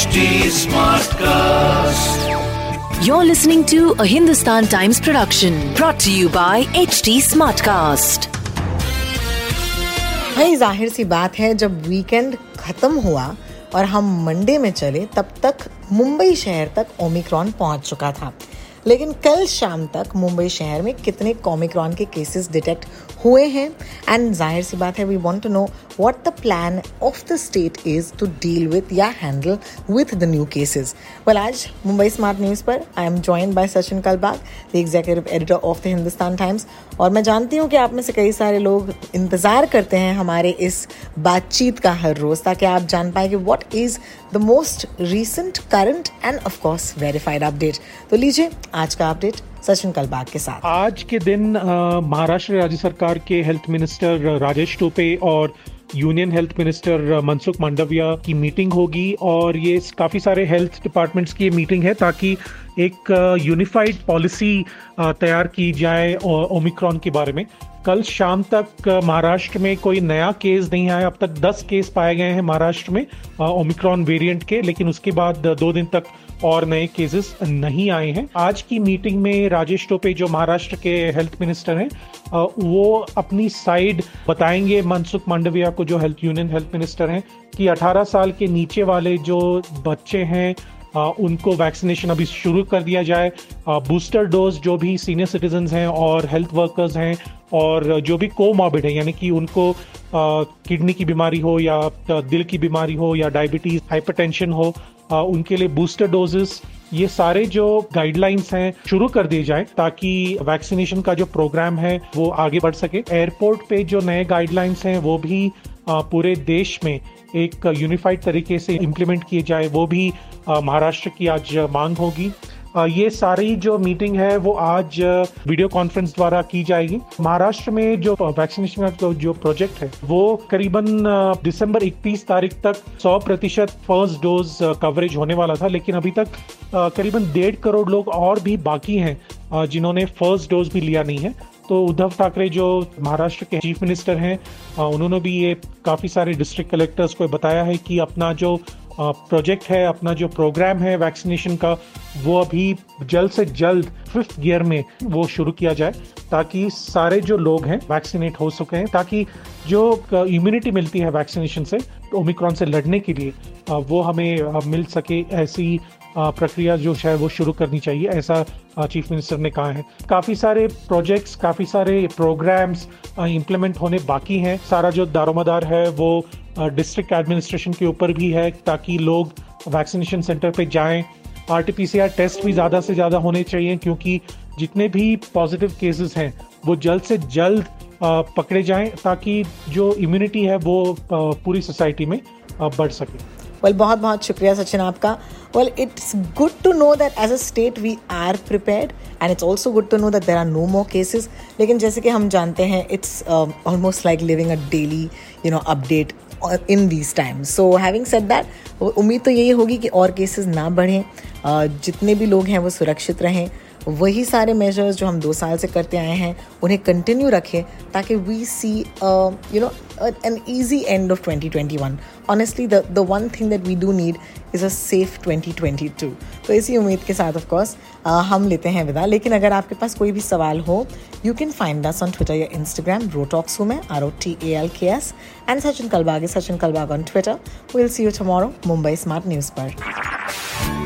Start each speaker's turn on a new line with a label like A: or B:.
A: HD Smartcast.
B: You're listening to a Hindustan Times production brought to you by HD Smartcast.
C: भाई ज़ाहिर सी बात है जब वीकेंड खत्म हुआ और हम मंडे में चले तब तक मुंबई शहर तक ओमिक्रॉन पहुँच चुका था लेकिन कल शाम तक मुंबई शहर में कितने कॉमिक्रॉन के केसेस डिटेक्ट हुए हैं? एंड ज़ाहिर सी बात है we want to know what the plan of the state is to deal with या handle with the new cases well आज मुंबई स्मार्ट न्यूज़ पर I am join by Sachin Kalbag the executive editor of the Hindustan Times और मैं जानती हूँ कि आप में से कई सारे लोग इंतज़ार करते हैं हमारे इस बातचीत का हर रोज़, ताकि आप जान पाए कि what is the most recent current and of course verified update तो लीजिए आज का अपडेट सचिन कलबाग के साथ।
D: आज के दिन महाराष्ट्र राज्य सरकार के हेल्थ मिनिस्टर राजेश टोपे और union health minister Mansukh Mandaviya की मीटिंग होगी और ये काफ़ी सारे हेल्थ डिपार्टमेंट्स की मीटिंग है ताकि एक यूनिफाइड पॉलिसी तैयार की जाए ओमिक्रॉन के बारे में। कल शाम तक महाराष्ट्र में कोई नया केस नहीं आया। अब तक 10 केस पाए गए हैं महाराष्ट्र में ओमिक्रॉन वेरिएंट के, लेकिन उसके बाद दो दिन तक और नए केसेस नहीं आए हैं। आज की मीटिंग में राजेश टोपे, जो महाराष्ट्र के हेल्थ मिनिस्टर हैं वो अपनी साइड बताएँगे मनसुख मांडविया को, जो हेल्थ यूनियन हेल्थ मिनिस्टर हैं, कि 18 साल के नीचे वाले जो बच्चे हैं उनको वैक्सीनेशन अभी शुरू कर दिया जाए। बूस्टर डोज जो भी सीनियर सिटीजन हैं और हेल्थ वर्कर्स हैं और जो भी कोमॉर्बिड है यानी कि उनको किडनी की बीमारी हो या दिल की बीमारी हो या डायबिटीज़ हाइपरटेंशन हो अ, उनके लिए बूस्टर डोजेस ये सारे जो गाइडलाइंस हैं शुरू कर दिए जाए ताकि वैक्सीनेशन का जो प्रोग्राम है वो आगे बढ़ सके। एयरपोर्ट पे जो नए गाइडलाइंस हैं वो भी पूरे देश में एक यूनिफाइड तरीके से इम्प्लीमेंट किए जाए, वो भी महाराष्ट्र की आज मांग होगी। ये सारी जो मीटिंग है, वो आज वीडियो कॉन्फ्रेंस द्वारा की जाएगी। महाराष्ट्र में जो वैक्सीनेशन का जो- प्रोजेक्ट है, वो करीबन दिसंबर 31 तारीख तक 100 प्रतिशत फ़र्स्ट डोज कवरेज होने वाला था, लेकिन अभी तक करीबन डेढ़ करोड़ लोग और भी बाकी हैं जिन्होंने फ़र्स्ट डोज भी लिया नहीं है। तो उद्धव ठाकरे जो महाराष्ट्र के चीफ मिनिस्टर हैं उन्होंने भी ये काफ़ी सारे डिस्ट्रिक्ट कलेक्टर्स को बताया है कि अपना जो प्रोजेक्ट है, अपना जो प्रोग्राम है वैक्सीनेशन का, वो अभी जल्द से जल्द फिफ्थ गियर में वो शुरू किया जाए, ताकि सारे जो लोग हैं वैक्सीनेट हो सकें ताकि जो इम्यूनिटी मिलती है वैक्सीनेशन से ओमिक्रॉन से लड़ने के लिए वो हमें मिल सके ऐसी प्रक्रिया जो है वो शुरू करनी चाहिए, ऐसा चीफ मिनिस्टर ने कहा है। काफ़ी सारे प्रोजेक्ट्स काफ़ी सारे प्रोग्राम्स इम्प्लीमेंट होने बाकी हैं। सारा जो दारोमदार है वो डिस्ट्रिक्ट एडमिनिस्ट्रेशन के ऊपर भी है ताकि लोग वैक्सीनेशन सेंटर पे जाएँ। आरटीपीसीआर टेस्ट भी ज़्यादा से ज़्यादा होने चाहिए क्योंकि जितने भी पॉजिटिव केसेस हैं, वो जल्द से जल्द पकड़े जाएँ ताकि जो इम्यूनिटी है वो पूरी सोसाइटी में बढ़ सके।
C: वेल बहुत बहुत शुक्रिया सचिन आपका. Well it's good to know that as a state we are prepared and it's also good to know that there are no more cases लेकिन जैसे कि हम जानते हैं it's almost like living a daily you know update in these times so having set that उम्मीद तो यही होगी कि और केसेस ना बढ़ें uh, जितने भी लोग हैं वो सुरक्षित रहें वही सारे मेजर्स जो हम दो साल से करते आए हैं, उन्हें कंटिन्यू रखें ताकि we see you know an easy end of 2021 honestly the one thing that we do need is a safe 2022 तो इसी उम्मीद के साथ ऑफ़ कोर्स हम लेते हैं विदा। लेकिन अगर आपके पास कोई भी सवाल हो you can find us on Twitter या इंस्टाग्राम रोटॉक्स हूँ मैं R O T A L K S and Sachin Kalbag Sachin Kalbag on Twitter will see you tomorrow Mumbai smart news पर।